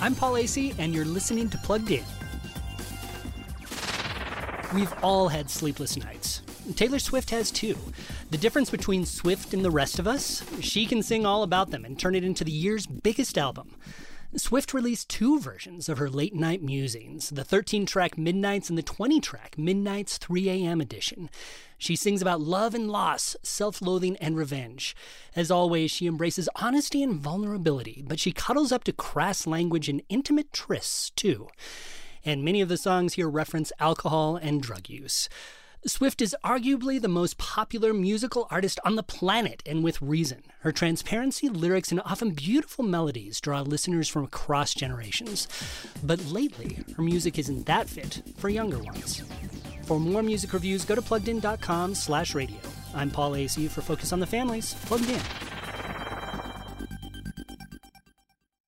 I'm Paul Asay, and you're listening to Plugged In. We've all had sleepless nights. Taylor Swift has too. The difference between Swift and the rest of us? She can sing all about them and turn it into the year's biggest album. Swift released two versions of her late night musings the 13 track Midnights and the 20 track Midnights 3 a.m. edition. She sings about love and loss, self loathing and revenge. As always, she embraces honesty and vulnerability, but she cuddles up to crass language and intimate trysts, too. And many of the songs here reference alcohol and drug use. Swift is arguably the most popular musical artist on the planet, and with reason. Her transparency, lyrics, and often beautiful melodies draw listeners from across generations. But lately, her music isn't that fit for younger ones. For more music reviews, go to pluggedin.com slash radio. I'm Paul Asay for Focus on the Family's, Plugged In.